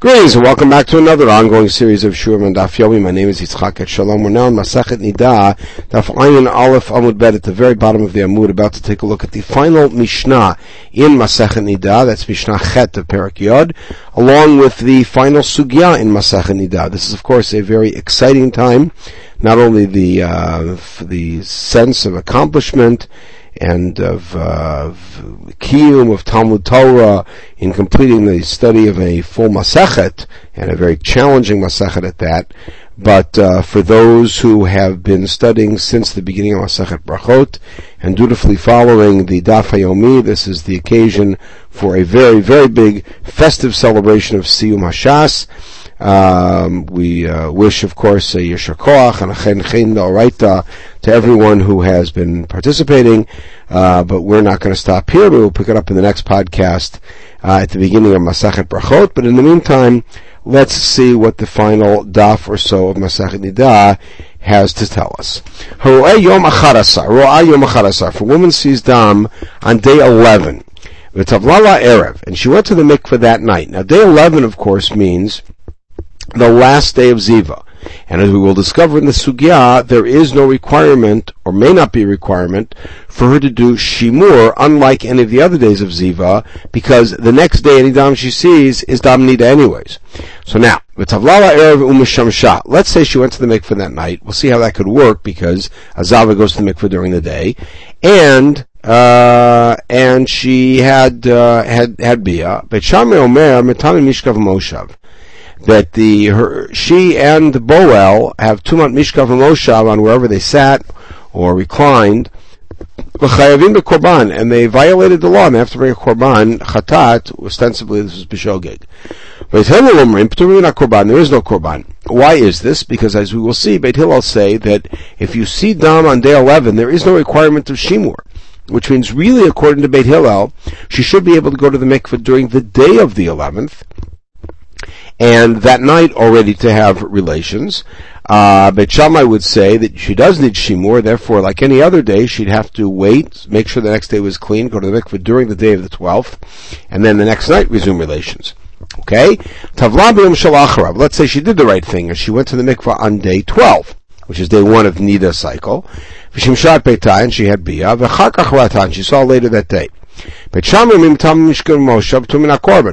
Greetings and welcome back to another ongoing series of Shurim and Daf Yomi. My name is Yitzchak Etshalom. We're now in Masachet Nida, Daf Ayin Aleph Amud Bet at the very bottom of the Amud, about to take a look at the final Mishnah in Masachet Nida. That's Mishnah Chet of Perak Yod, along with the final Sugya in Masachet Nida. This is, of course, a very exciting time. Not only the uh, the sense of accomplishment and of uh, kiyum of Talmud Torah in completing the study of a full masachet and a very challenging masachet at that. But uh, for those who have been studying since the beginning of Masachet Brachot and dutifully following the Daf Yomi, this is the occasion for a very, very big festive celebration of Siyum Hashas. Um, we uh, wish, of course, a Yeshar Koach and a Chen Chen Oraita to everyone who has been participating, uh, but we're not going to stop here. We will pick it up in the next podcast uh, at the beginning of Masachet Brachot. But in the meantime, let's see what the final daf or so of Masachet Nida has to tell us. Yom For woman sees dam on day 11. V'tavlala erev, and she went to the mikveh that night. Now, day 11, of course, means the last day of Ziva. And as we will discover in the Sugya, there is no requirement, or may not be a requirement, for her to do Shimur, unlike any of the other days of Ziva, because the next day any Dam she sees is Dam Nida anyways. So now. Let's say she went to the mikveh that night. We'll see how that could work, because Azava goes to the mikveh during the day. And uh, and she had uh, had had bia. But Omer Metami Mishkav Moshav that the her, she and Boel have tumat mishkav moshav on wherever they sat or reclined. and they violated the law, and they have to bring a korban chatat. Ostensibly, this is bishogeg. But korban. There is no korban. Why is this? Because as we will see, Beit Hillel say that if you see dam on day eleven, there is no requirement of shimur which means really according to Beit Hillel, she should be able to go to the mikveh during the day of the 11th, and that night already to have relations. Uh, but Shammai would say that she does need shimur, therefore, like any other day, she'd have to wait, make sure the next day was clean, go to the mikveh during the day of the 12th, and then the next night resume relations. Okay? Tavla b'yom Let's say she did the right thing, and she went to the mikveh on day 12, which is day one of Nida cycle. V'shimshat beitah, and she had bia. V'char and she saw later that day.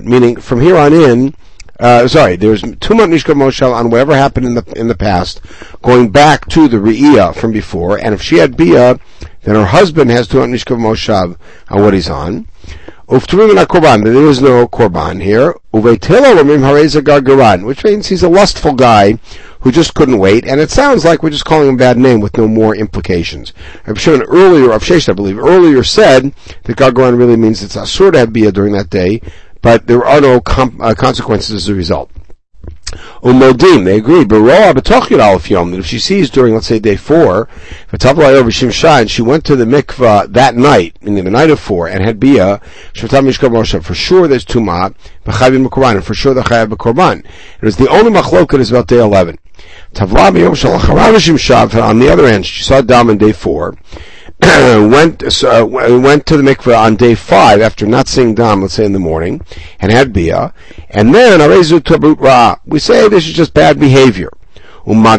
Meaning from here on in, uh, sorry, there's Tumat Mishka Moshel on whatever happened in the in the past, going back to the Re'iyah from before, and if she had Bia, then her husband has Tumat Mishka Moshav on what he's on. Ufturim korban, there is no korban here. Uvetilo lamim hareza gargaran, which means he's a lustful guy who just couldn't wait, and it sounds like we're just calling him a bad name with no more implications. I've shown earlier, Rav Shesh, I believe, earlier said that gargaran really means it's asur to have bia during that day, but there are no com- uh, consequences as a result. Umodim, they agree. Baroa b'tochid alf yom. That if she sees during, let's say, day four, over and she went to the mikvah that night, meaning the night of four, and had bia. For sure, there's tuma b'chayim b'korban, and for sure the chayav b'korban. It was the only machloket is about day eleven. On the other hand, she saw dam on day four. went uh, went to the mikveh on day five after not seeing dam, let's say in the morning, and had bia, and then ra. We say this is just bad behavior. Then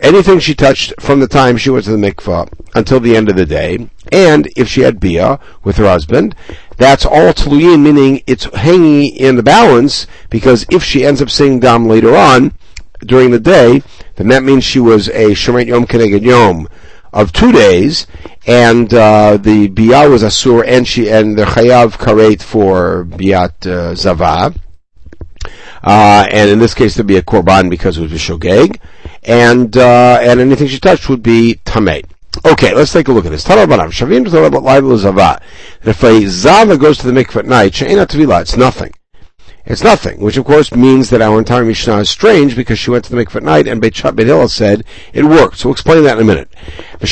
anything she touched from the time she went to the mikveh until the end of the day, and if she had bia with her husband, that's all tluyin, meaning it's hanging in the balance because if she ends up seeing dam later on during the day, then that means she was a Shemet Yom Keneged Yom of two days, and uh, the Biyah was Asur, and she and the Chayav Karet for Biyat uh, Zava. Uh, and in this case, there'd be a korban because it was a shogeg, and uh, and anything she touched would be tamei. Okay, let's take a look at this. Shavim zava. If a zava goes to the mikveh at night, she'ena tvila, it's nothing. It's nothing, which of course means that our entire Mishnah is strange because she went to the mikveh at night and Beit, Hillel said it worked. So we'll explain that in a minute. The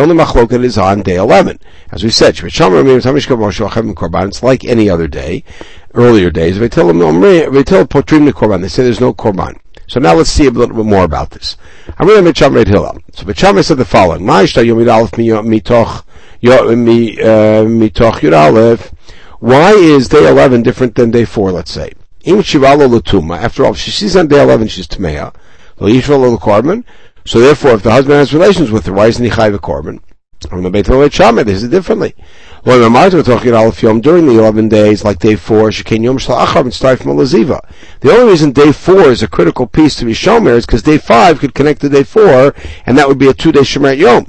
only machloket is on day 11. As we said, it's like any other day, earlier days. They tell them they tell Potrimni Korban, they say there's no korban. So now let's see a little bit more about this. I'm reading Hillel. So said the following: uh, Aleph. Why is day 11 different than day 4, let's say? After all, she sees on day 11 she's Tmeya, so therefore, if the husband has relations with her, why isn't he Chayv a Korban? On the Beit Shammai, this is differently. When we're talking about Yom during the 11 days, like day 4, Shekin Yom Shla'achar and start from Laziva. The only reason day 4 is a critical piece to be Shomer is because day 5 could connect to day 4, and that would be a two-day Shemer Yom.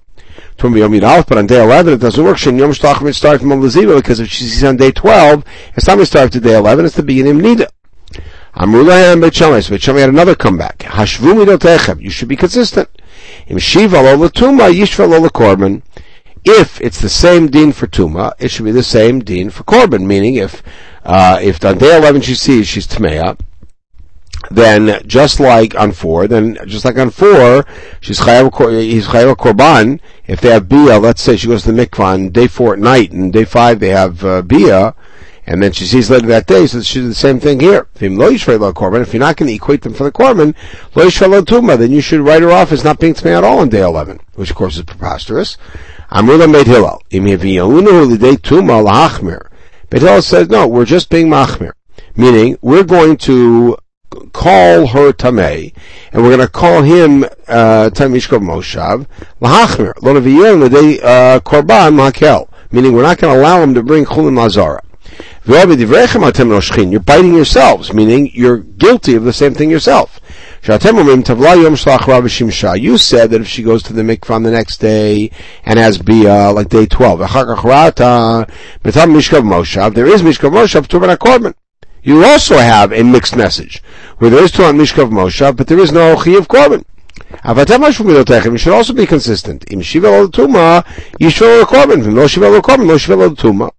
But on day 11, it doesn't work. Shen Yom Shlachim and start from Laziva, because if she sees on day 12, it's not going to start to day 11, it's the beginning of Nida. Amrulahem Beit Shammai. So Beit Shammai had another comeback. Hashvu midotechem. You should be consistent. Im shiva lo latuma yishva lo korban. If it's the same din for tuma, it should be the same din for korban. Meaning, if uh, if on day eleven she sees she's tmeya, then just like on four, then just like on four, she's chayav he's chayav korban. If they have bia, let's say she goes to the mikvah on day four at night, and day five they have uh, bia and then she sees later that day, so she did the same thing here. If you're not going to equate them for the korban, then you should write her off as not being me at all on day 11, which of course is preposterous. Amrula made Hillel. But Hillel says, no, we're just being machmir. Meaning, we're going to call her Tameh, and we're going to call him uh, Tamishkov Moshav, Lahachmir, Lonaviyah, uh, Korban Makel. Meaning, we're not going to allow him to bring Chulin Lazara. You're biting yourselves, meaning you're guilty of the same thing yourself. You said that if she goes to the mikvah on the next day and has bia, like day 12, there is mishkav moshav to korban. You also have a mixed message, where there is Torah mishkav moshav, but there is no chi of korban. You should also be consistent. Im shiva tuma, yishva korban. V'im lo shiva korban, lo shiva tuma.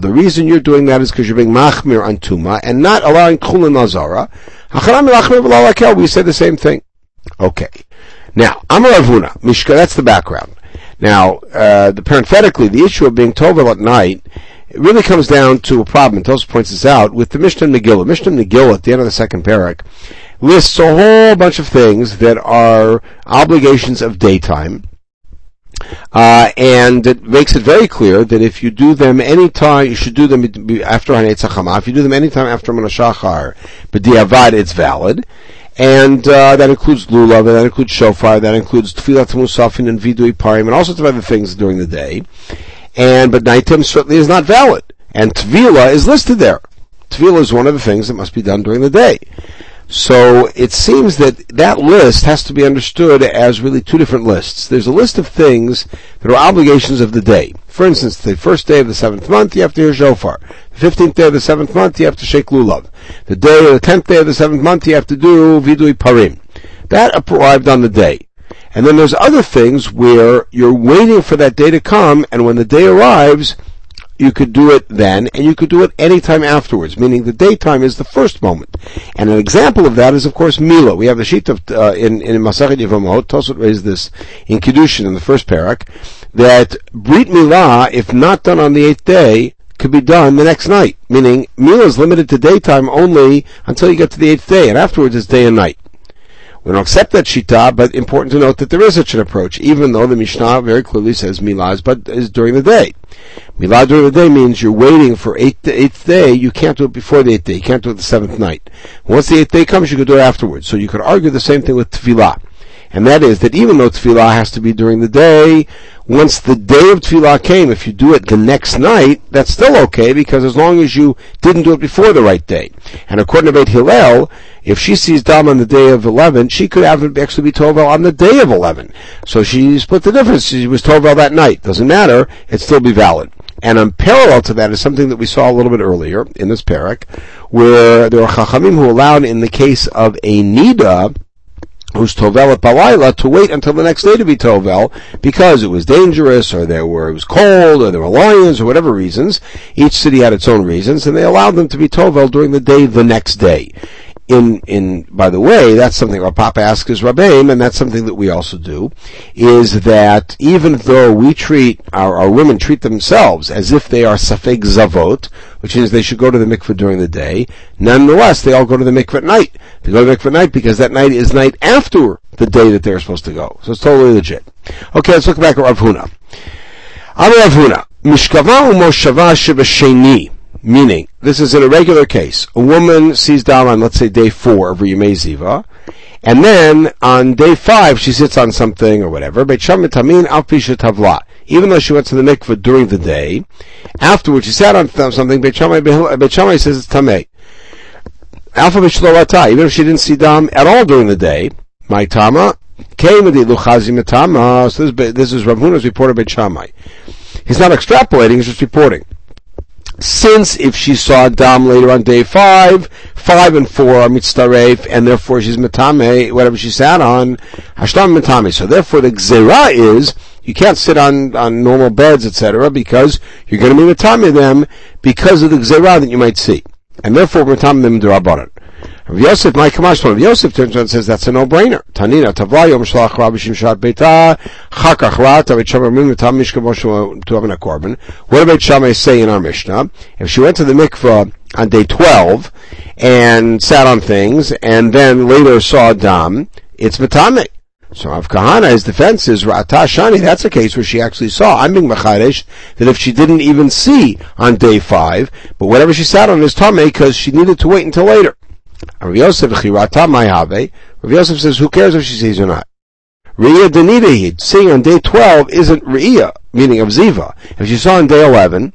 The reason you're doing that is because you're being machmir on tuma and not allowing chulin nazara. We say the same thing. Okay. Now, Amar Avuna, Mishka, that's the background. Now, uh, the, parenthetically, the issue of being tovel at night, it really comes down to a problem, and Tosa points this out, with the Mishnah Megillah. Mishnah Megillah, at the end of the second parak, lists a whole bunch of things that are obligations of daytime, uh, and it makes it very clear that if you do them anytime, you should do them after Hanetz HaChamah. If you do them anytime after Manashachar, but Diavad, it's valid. And uh, that includes lulav, and that includes shofar, that includes tefillat musafin and vidui parim, and all sorts of other things during the day. And but nighttime certainly is not valid, and tvila is listed there. Tvila is one of the things that must be done during the day. So it seems that that list has to be understood as really two different lists. There's a list of things that are obligations of the day. For instance, the first day of the seventh month, you have to hear shofar. The fifteenth day of the seventh month, you have to shake lulav. The day the tenth day of the seventh month, you have to do vidui parim. That arrived on the day. And then there's other things where you're waiting for that day to come, and when the day arrives, you could do it then, and you could do it anytime afterwards, meaning the daytime is the first moment. And an example of that is, of course, Mila. We have the sheet of, uh, in, in Masachet Yevamot, Tosot raised this in Kiddushin in the first parak, that Brit Milah, if not done on the eighth day, could be done the next night. Meaning, Mila is limited to daytime only until you get to the eighth day, and afterwards it's day and night. We don't accept that shita, but important to note that there is such an approach, even though the Mishnah very clearly says milah is, but is during the day. Milah during the day means you're waiting for eighth, eighth day. You can't do it before the eighth day. You can't do it the seventh night. Once the eighth day comes, you can do it afterwards. So you could argue the same thing with tefillah. And that is that even though tefillah has to be during the day, once the day of tefillah came, if you do it the next night, that's still okay because as long as you didn't do it before the right day. And according to Beit Hillel, if she sees Dam on the day of 11, she could actually be Tovel on the day of 11. So she split the difference. She was Tovel that night. Doesn't matter. It'd still be valid. And in parallel to that is something that we saw a little bit earlier in this parak, where there are chachamim who allowed in the case of a nida, who's Tovel at to wait until the next day to be Tovel because it was dangerous or there were, it was cold or there were lions or whatever reasons. Each city had its own reasons and they allowed them to be Tovel during the day the next day. in, in, by the way, that's something our Papa asks his Rabbeim, and that's something that we also do, is that even though we treat, our, our women treat themselves as if they are Safek Zavot, which means they should go to the mikveh during the day, nonetheless, they all go to the mikveh at night. They go to the mikveh at night because that night is night after the day that they're supposed to go. So it's totally legit. Okay, let's look back at Rav Huna. Amar Rav Huna, Mishkava u'moshava shebasheni. Meaning, this is in a regular case. A woman sees Dam on, let's say, day four of Yemei Ziva, and then on day five she sits on something or whatever. Even though she went to the mikveh during the day, afterwards she sat on something. Beit Shammai says it's tamei. Alpha even if she didn't see Dam at all during the day, my tama came with the luchazi matama. So this, this is Rav Huna's report of Beit Shammai. He's not extrapolating; he's just reporting since if she saw Dam later on day five, five and four are mitzdaref, and therefore she's mitame, whatever she sat on, hashtam mitame. So therefore the gzera is, you can't sit on, on normal beds, etc., because you're going to be mitame them because of the gzera that you might see. And therefore mitame them derabanan. Rav Yosef, my Kamash, Rav Yosef turns around and says that's a no-brainer. Tanina, Tavla, Yom Shalach, Rabbi Shimshat Beita, Chakach Rat, Avit Shammai, Mim, Tam Mishka Moshe, to have a korban. What did Shammai say in our Mishnah? If she went to the mikvah on day 12, and sat on things, and then later saw Dam, it's Matame. So Rav Kahana's defense is Ra'ata Shani, that's a case where she actually saw. I'm being Machadesh, that if she didn't even see on day five, but whatever she sat on is Tame, because she needed to wait until later. Rav Yosef Rav Yosef says, who cares if she sees or not? Riyah Danidahid, seeing on day 12 isn't Riyah, meaning of Ziva. If she saw on day 11,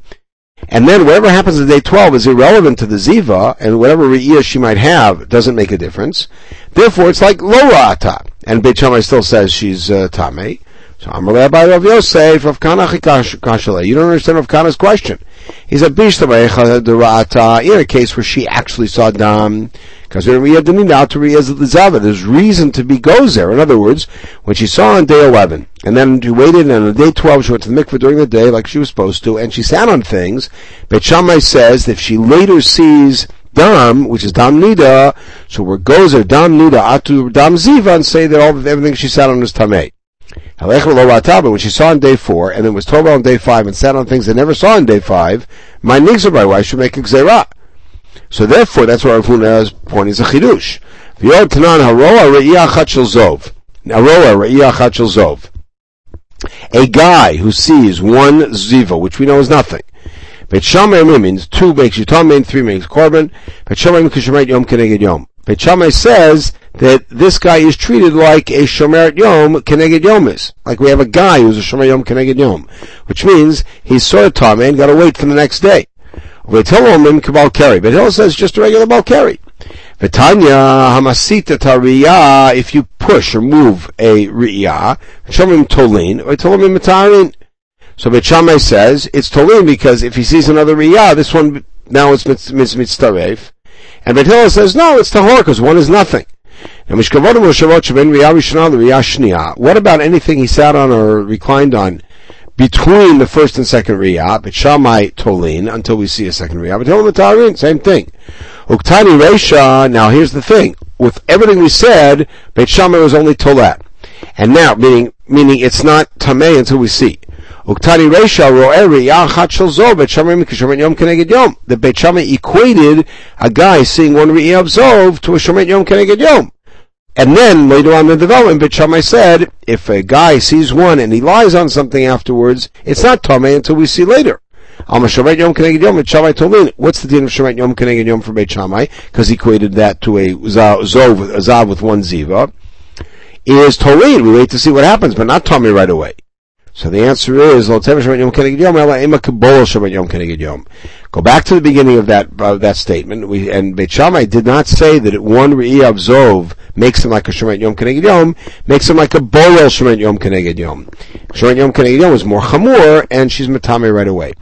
and then whatever happens on day 12 is irrelevant to the Ziva, and whatever Riyah she might have doesn't make a difference. Therefore, it's like Lo Ra'ata. And Beit Shammai still says she's uh, Tameh. So Amalei by Rav Yosef, Rav Kana You don't understand Rav Kana's question. He said, Ra'ata, in a case where she actually saw Dam, because there's reason to be goes there. In other words, when she saw on day 11, and then she waited, and on day 12 she went to the mikveh during the day like she was supposed to, and she sat on things, but Shammai says if she later sees Dam, which is Dam Nida, so where goes there, Dam Nida, Atu Dam Ziva, and say that all everything she sat on was Tameh. But when she saw on day four, and then was told on day five, and sat on things they never saw on day five, my nigzer by wife should make a gzerah. So therefore, that's why Rav Huna's point is a chidush. V'yod tanan haroa re'iyah chachel zov. Chachel zov. A guy who sees one ziva, which we know is nothing. Shammai means two makes yitam, three makes korban. Bet Shammai yom keneged yom. Shammai says that this guy is treated like a Shomer Yom Keneged Yomis. Like we have a guy who's a Shomer Yom Keneged Yom. Which means he's sort of Tame and got to wait for the next day. V'tilomim kabal keri. But says just a regular balkari. V'tanya hamasita tariyah, if you push or move a riyah, shomim tolin, or tolomim matarin. So Bet says, it's tolin because if he sees another riyah, this one, now it's mitzvah And Bet says, no, it's tahor, because one is nothing. And. What about anything he sat on or reclined on between the first and second riyah, but Shammai Tolin, until we see a second riyah, but Hilam same thing. Uktani Resha, now here's the thing, with everything we said, Beit Shammai was only Tolat. And now, meaning, meaning it's not Tameh until we see. Uktani Bet Yom Keneged Yom. The Beit Shammai equated a guy seeing one riyah of Zov to a Shomet Yom Keneged Yom. And then later on in the development, Bet said, if a guy sees one and he lies on something afterwards, it's not Tomei until we see later. Am Shomet Yom Keneged Yom, Bet Shammai told me, what's the din of Shemet Yom Keneged Yom for Shammai? Because he equated that to a Zov, a Zav with one Ziva. Is Tolin. We wait to see what happens, but not Tomei right away. So the answer is Go back to the beginning of that that statement. We, and Beit Shammai did not say that one of Zov makes him like a Shemet Yom Keneged Yom, makes him like a Boel Shemet Yom Keneged Yom. Shemet Yom Keneged Yom is more Chamur, and she's Matame right away.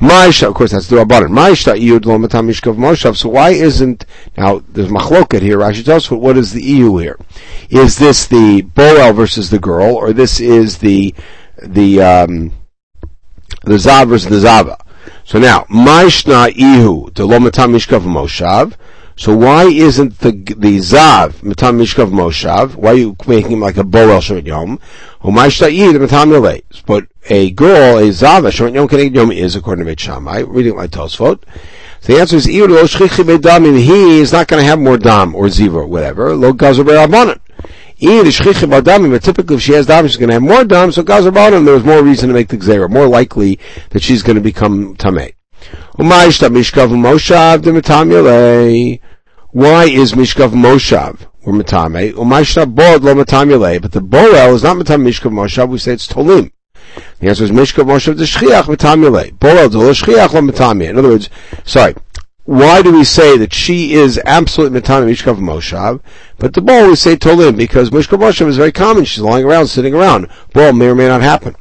Ma'isha, of course, that's the Rabbanan. Ma'isha iyud lo matamishkav moshav. So why isn't, now, there's machloket here, Rashi tells us, what is the EU here? Is this the Boel versus the girl, or this is the the um, the zav versus the zava. So now, Maishna ihu the lomatam mishkav moshav. So why isn't the the zav matam mishkav moshav? Why are you making him like a boel short yom? Umayshtaid matam yolei. But a girl, a zav, a short yom keneged yom is according to Beit Shammai. Reading my Tosfot. So the answer is Ihu Dolomitam, and he is not going to have more dam or ziva or whatever. Lo gazer be'abonin. Typically, if she has dam, she's going to have more dam. So gazer be'abonin, there was more reason to make the gzera, more likely that she's going to become tamei. Why is Mishkav Moshav or Matame? Umayshta Bod lo Matame But the Boel is not Matam Mishkav Moshav. We say it's Tolim. The answer is Mishkav Moshav the Shchiach Matame Boel do lo Shchiach lo Matame. In other words, sorry. Why do we say that she is absolutely Matame Mishkav Moshav, but the Boel we say Tolim because Mishkav Moshav is very common. She's lying around, sitting around. Boel may or may not happen.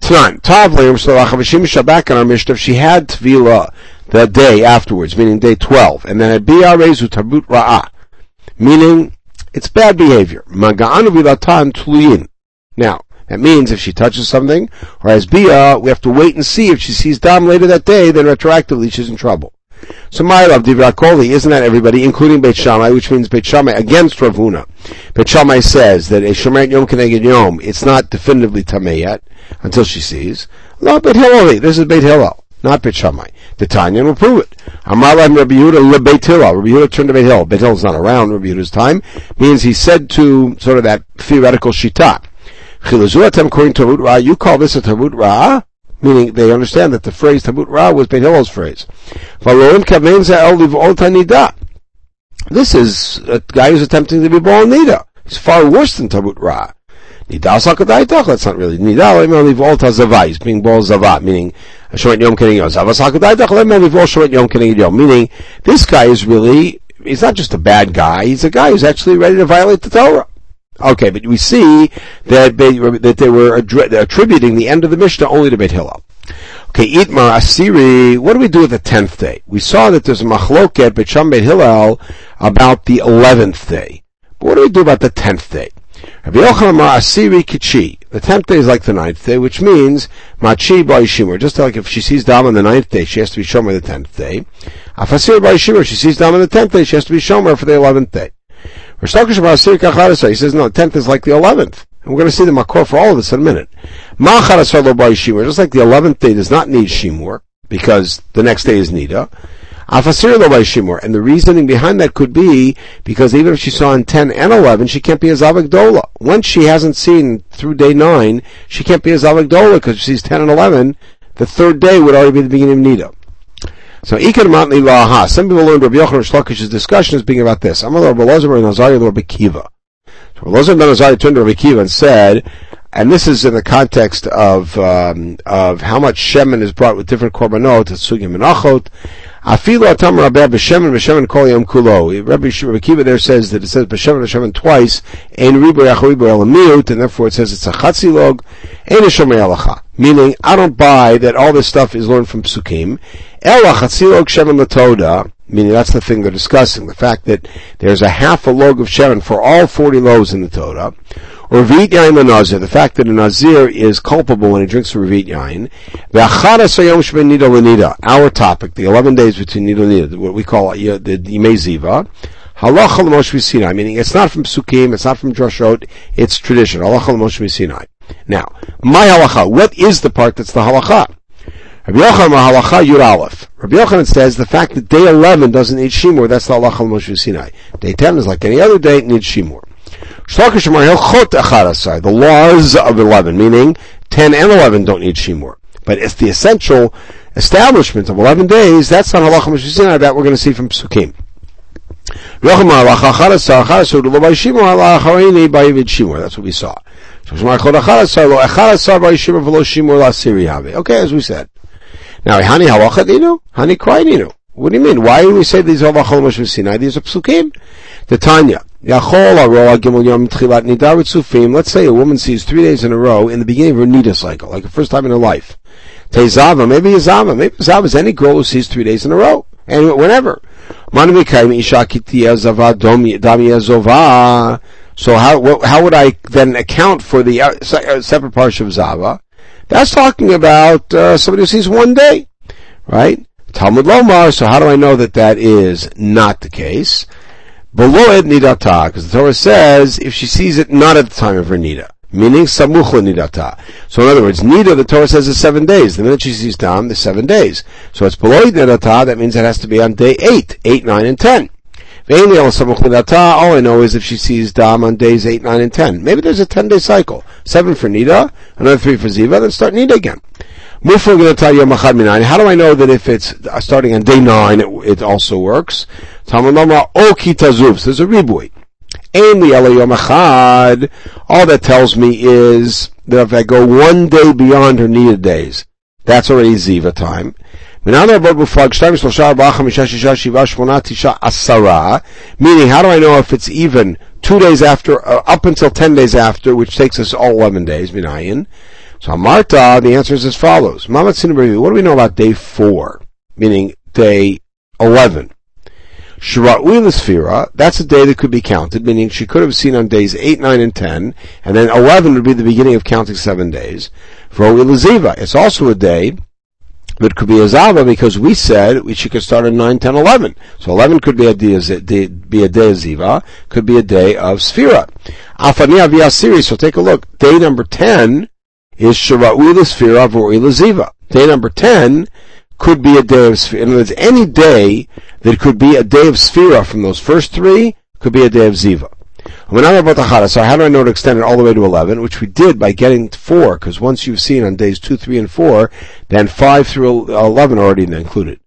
Tanan, Tav Leim Shalachim Shabak in our Mishnah, she had Tvila that day afterwards, meaning day 12, and then Biyarezu Tabut Ra'ah, meaning it's bad behavior. Maga'anu Vilatan Tluyin. Now, that means if she touches something, or has Bia, we have to wait and see if she sees Dom later that day, then retroactively she's in trouble. So my love, Divrakoli, isn't that everybody, including Beit Shammai, which means Beit Shammai against Ravuna. Beit Shammai says that a Shomeret Yom Keneged Yom, it's not definitively Tameh yet, until she sees. No, Beit Hillel, this is Beit Hillel, not Beit Shammai. The Tanya will prove it. Amar Rabbi Yehuda le Beit Hillel. Rabbi Yehuda turned to Beit Hillel. Beit Hillel's not around Rabbi Yehuda's time, means he said to sort of that theoretical shita, you call this a Tavut Ra? Meaning they understand that the phrase Tabut Ra was Ben Hillel's phrase. This is a guy who's attempting to be Baal Nida. He's far worse than Tabut Ra. That's not really Tazavai, he's being Baal Zavat, meaning Shoet Yom Yom. Meaning, this guy is really, he's not just a bad guy, he's a guy who's actually ready to violate the Torah. Okay, but we see that they, that they were attributing the end of the Mishnah only to Beit Hillel. Okay, Itmar Asiri, what do we do with the tenth day? We saw that there's a machloket Sham Beit Hillel about the eleventh day. But what do we do about the tenth day? Rabbi Yochanan Asiri. The tenth day is like the ninth day, which means Machi by Shimur. Just like if she sees Dam on the ninth day, she has to be Shomer the tenth day. Afasir by Shimur, she sees Dam on the tenth day, she has to be Shomer for the eleventh day. He says, no, tenth is like the eleventh. And we're going to see the makor for all of this in a minute. Just like the eleventh day does not need shimur, because the next day is nida. Afasir by shimur. And the reasoning behind that could be because even if she saw in 10 and 11, she can't be a zavak Once she hasn't seen through day 9, she can't be a zavak because she sees 10 and 11. The third day would already be the beginning of nida. So Ikar Matli Laha. Some people learned Rabbi Yochanan Shlokish's discussion is being about this. Amal Rabbi and Nazari Rabbi Akiva. So Rabbi Lazar and Nazari turned to Rabbi Akiva and said, and this is in the context of um, of how much shemen is brought with different korbanot, sugim and achot. Afilu atam rabbi b'shemen b'shemen kol yom kulo. Rabbi, Rabbi Akiva there says that it says b'shemen b'shemen twice, ein ribu yachribu elamiyut, and therefore it says it's a chatzi log, ein shomer alacha. Meaning, I don't buy that all this stuff is learned from psukim. Ela chatzi log shemen latoda, meaning that's the thing they're discussing, the fact that there's a half a log of shemen for all 40 loaves in the Torah. Or Revit Yain Nazir, the fact that a Nazir is culpable when he drinks Revit Yain. Our topic, the 11 days between Nida and Nida, what we call uh, the Yimei Ziva. Halacha l'Moshe Sinai, meaning it's not from Sukkim, it's not from Drashot, it's tradition. Halacha l'Moshe Sinai. Now, my halacha, what is the part that's the halacha? Rabbi Yochanan halacha Yud Aleph. Rabbi Yochanan says the fact that day 11 doesn't need Shimur, that's the halacha l'Moshe Sinai. Day 10 is like any other day, it needs Shimur. The laws of 11, meaning 10 and 11 don't need Shimur. But it's the essential establishment of 11 days, that's not halacha Moshe that we're going to see from Psukim. That's what we saw. Okay, as we said. Now, hani halacha dinu? Hani kwai dinu? What do you mean? Why do we say these are halacha Moshe Sinai? These are psukim. The Tanya. Let's say a woman sees three days in a row in the beginning of her nida cycle, like the first time in her life. Tezava, maybe a zava, maybe a zava is any girl who sees three days in a row, and whenever. So how how would I then account for the uh, uh, separate parsha of zava? That's talking about uh, somebody who sees one day, right? Talmud Lomar, so how do I know that that is not the case? Below it nidata, because the Torah says if she sees it not at the time of her nida, meaning samuch nidata. So in other words, nida, the Torah says is seven days. The minute she sees dam, the seven days. So it's below nidata, that means it has to be on day eight, eight, nine, and ten. All I know is if she sees Dam on days 8, 9, and 10. Maybe there's a 10 day cycle. 7 for Nida, another 3 for Ziva, then start Nida again. How do I know that if it's uh, starting on day 9, it, it also works? All there's a ribui. All that tells me is that if I go one day beyond her needed days, that's already Ziva time. Meaning, how do I know if it's even two days after, uh, up until ten days after, which takes us all eleven days, minayin? So Marta, the answer is as follows. What do we know about day four? Meaning day eleven. Shira'ui Sphira, that's a day that could be counted, meaning she could have seen on days 8, 9, and 10, and then 11 would be the beginning of counting seven days. For Ziva, it's also a day that could be a Zava because we said she could start on 9, 10, 11. So 11 could be a day, be a day of Ziva, could be a day of Sphira. Afani Aviyah series, so take a look. Day number 10 is Shira'ui Sphira V'Oi Ziva. Day number 10 could be a day of Sphira. In other words, any day that could be a day of Sphira from those first three could be a day of Ziva. So how do I know to extend it all the way to 11? Which we did by getting to 4, because once you've seen on days 2, 3, and 4, then 5 through 11 are already included.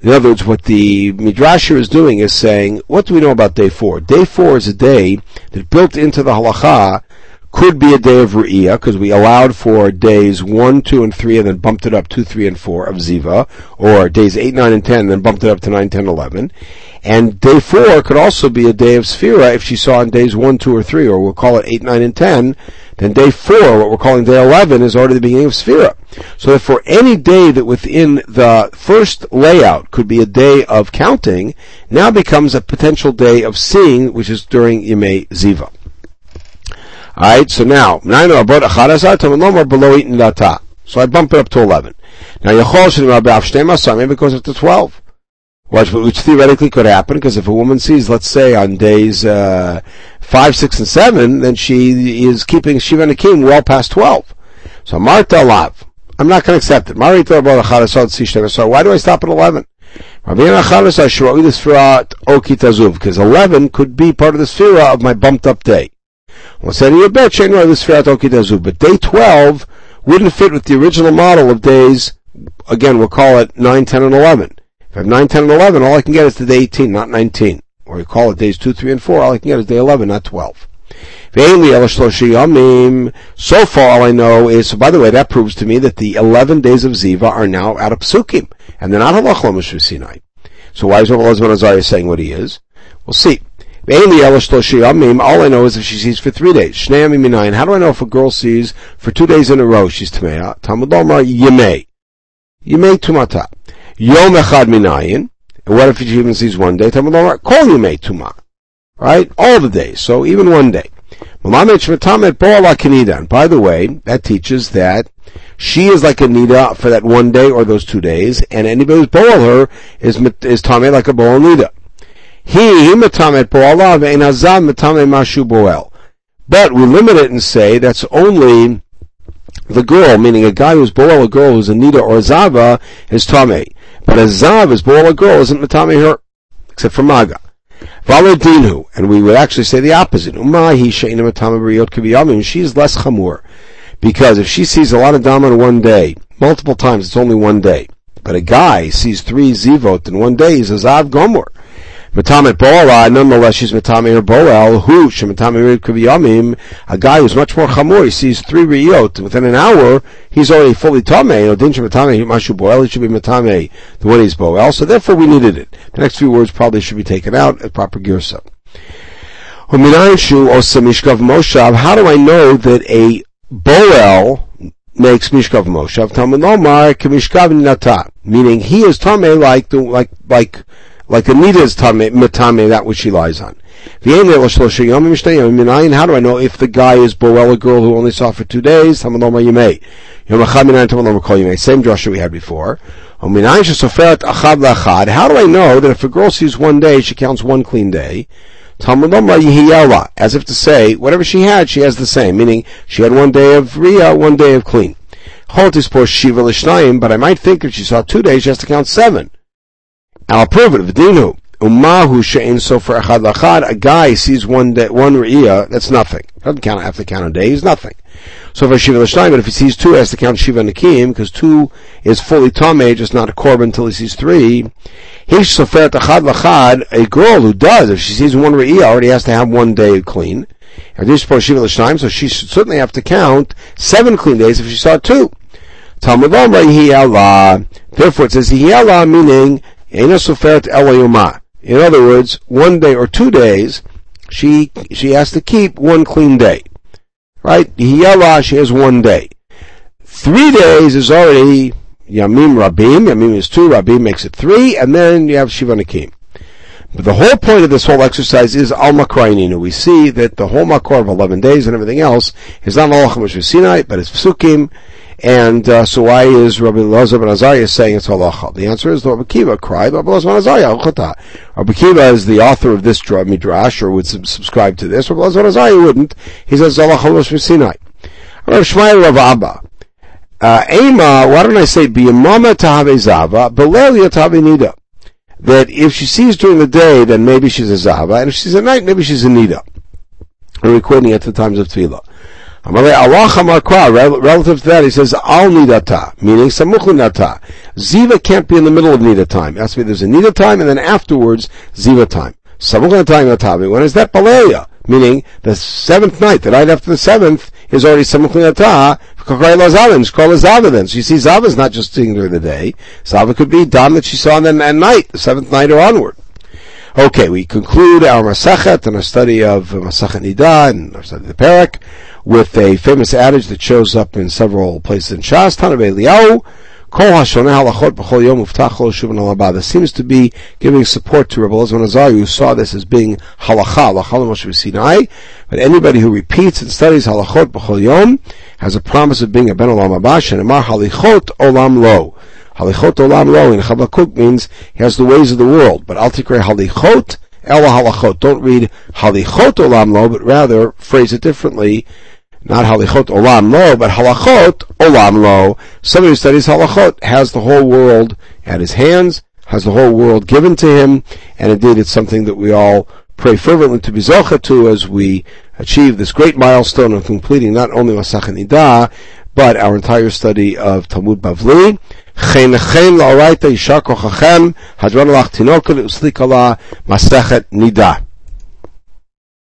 In other words, what the Midrash is doing is saying, what do we know about day 4? Day 4 is a day that built into the halacha could be a day of Ru'iyah, because we allowed for days 1, 2, and 3, and then bumped it up 2, 3, and 4 of Ziva, or days 8, 9, and 10, and then bumped it up to 9, 10, 11. And day 4 could also be a day of Sphira if she saw on days 1, 2, or 3, or we'll call it 8, 9, and 10, then day 4, what we're calling day 11, is already the beginning of Sphira. So if for any day that within the first layout could be a day of counting, now becomes a potential day of seeing, which is during Yemei Ziva. Alright, so now, so I bump it up to 11. Now, maybe it goes up to 12. Which, which theoretically could happen, because if a woman sees, let's say, on days uh, 5, 6, and 7, then she is keeping Shiva Nakim well past 12. So, Marta Lav. I'm not going to accept it. Marita So, why do I stop at 11? Because 11 could be part of the sphere of my bumped up day. Said you bet But day 12 wouldn't fit with the original model of days, again, we'll call it 9, 10, and 11. If I have 9, 10, and 11, all I can get is the day 18, not 19. Or we call it days 2, 3, and 4, all I can get is day 11, not 12. So far, all I know is, so by the way, that proves to me that the 11 days of Ziva are now out of Psukim, and they're not halach Sinai. So why is Rav Elazar saying what he is? We'll see. All I know is if she sees for three days. How do I know if a girl sees for two days in a row she's Tamea? Talmud Lomar Yemei. Yemei Tumata. Yom Echad Minayin. What if she even sees one day? Talmud Lomar Kol Yemei Tuma. Right? All the days. So even one day. And by the way, that teaches that she is like a nida for that one day or those two days, and anybody who's boil her is is tame like a boil nida. He metamet po'alav and azam metame mashu boel. But we limit it and say that's only the girl, meaning a guy who's boel a girl who's a nida or a zava is tame. But a zav is boel a girl isn't metame her, except for maga. Valadinu, and we would actually say the opposite. Umahi she'ina metame briot kiviyamim. She's less chamur. Because if she sees a lot of dam in one day, multiple times, it's only one day. But a guy sees three zivot in one day, he's a zav gomor. Metamet Boala, nonetheless she's Metamet Boel, who, Shemetamet Kaviyamim, a guy who's much more chamor, he sees three Riyot, within an hour, he's already fully Tameh, Odin Shemetame Mashu Boel, he should be Metame, the one he's Boel, so therefore we needed it. The next few words probably should be taken out at proper Girsa. How do I know that a Boel makes Mishkav Moshav? Talmud Omar Kamishkav Nata, meaning he is Tameh like, like, like, like a nida is matame, that which she lies on. How do I know if the guy is Boel, a girl who only saw for two days? Same drasha we had before. How do I know that if a girl sees one day, she counts one clean day? As if to say, whatever she had, she has the same, meaning she had one day of Riyah, one day of clean. But I might think if she saw two days, she has to count seven. I'll prove it. V'dinu. Umahu she'in sofer echad lachad. A guy sees one day, one re'iyah, that's nothing. Doesn't count, have to count a day, he's nothing. So for Shiva L'shnayim, but if he sees two, he has to count Shiva Nakim, because two is fully Tomei, just not a Korban until he sees three. Hish soferet echad lachad, a girl who does, if she sees one re'iyah, already has to have one day clean. And this for Shiva L'shnayim, so she should certainly have to count seven clean days if she saw two. Talmud Therefore it says meaning in other words, one day or two days, she she has to keep one clean day. Right? Hiyala, she has one day. Three days is already Yamim Rabim. Yamim is two, Rabim makes it three, and then you have Shiva Nakim. But the whole point of this whole exercise is Al Makraininu. We see that the whole Makor of 11 days and everything else is not Allah Sinai, but it's Psukim, and uh, so why is Rabbi Elazar ben Azariah saying it's halacha? The answer is Rabbi Akiva cried, Rabbi Elazar ben Azariah, Rabbi Akiva is the author of this midrash, or would subscribe to this. Rabbi Elazar ben Azariah wouldn't. He says halacha Rosh Sinai. Rabbi Shmuel Rav Abba. Uh, Ema, why don't I say biyamama tahave zava, belelia tahave nida. That if she sees during the day, then maybe she's a zava, and if she's at night, maybe she's a nida. We're recording at the times of tefillah. Relative to that, he says al nidata, meaning samuch nidata. Ziva can't be in the middle of nida time. To be there's a nida time and then afterwards ziva time. Samuch nidata. When is that baleya? Meaning the seventh night, the night after the seventh, is already samuch nidata. It's called a zava then. So you see, zava is not just during the day. Zava could be done that she saw then at night, the seventh night or onward. Okay, we conclude our Masachet and our study of Masachet Nida and our study of the Parak with a famous adage that shows up in several places in Shas, Tanav Eliyahu, This seems to be giving support to Rabbi Elazar Azari, who saw this as being halacha, halacha Sinai. But anybody who repeats and studies halachot b'chol yom has a promise of being a ben olam haba, and amar halichot olam lo. Halichot olam lo in Chabakuk means he has the ways of the world. But take halichot ela halachot. Don't read halichot olam lo, but rather phrase it differently not halichot olam lo, but halachot olam lo. Somebody who studies halachot has the whole world at his hands, has the whole world given to him, and indeed it's something that we all pray fervently to be zocha to as we achieve this great milestone of completing not only Masach Nida, but our entire study of Talmud Bavli. חן חן לאורייתא יישר כוחכם, hadron lach תינוקה לאוסליק Masachet Nida.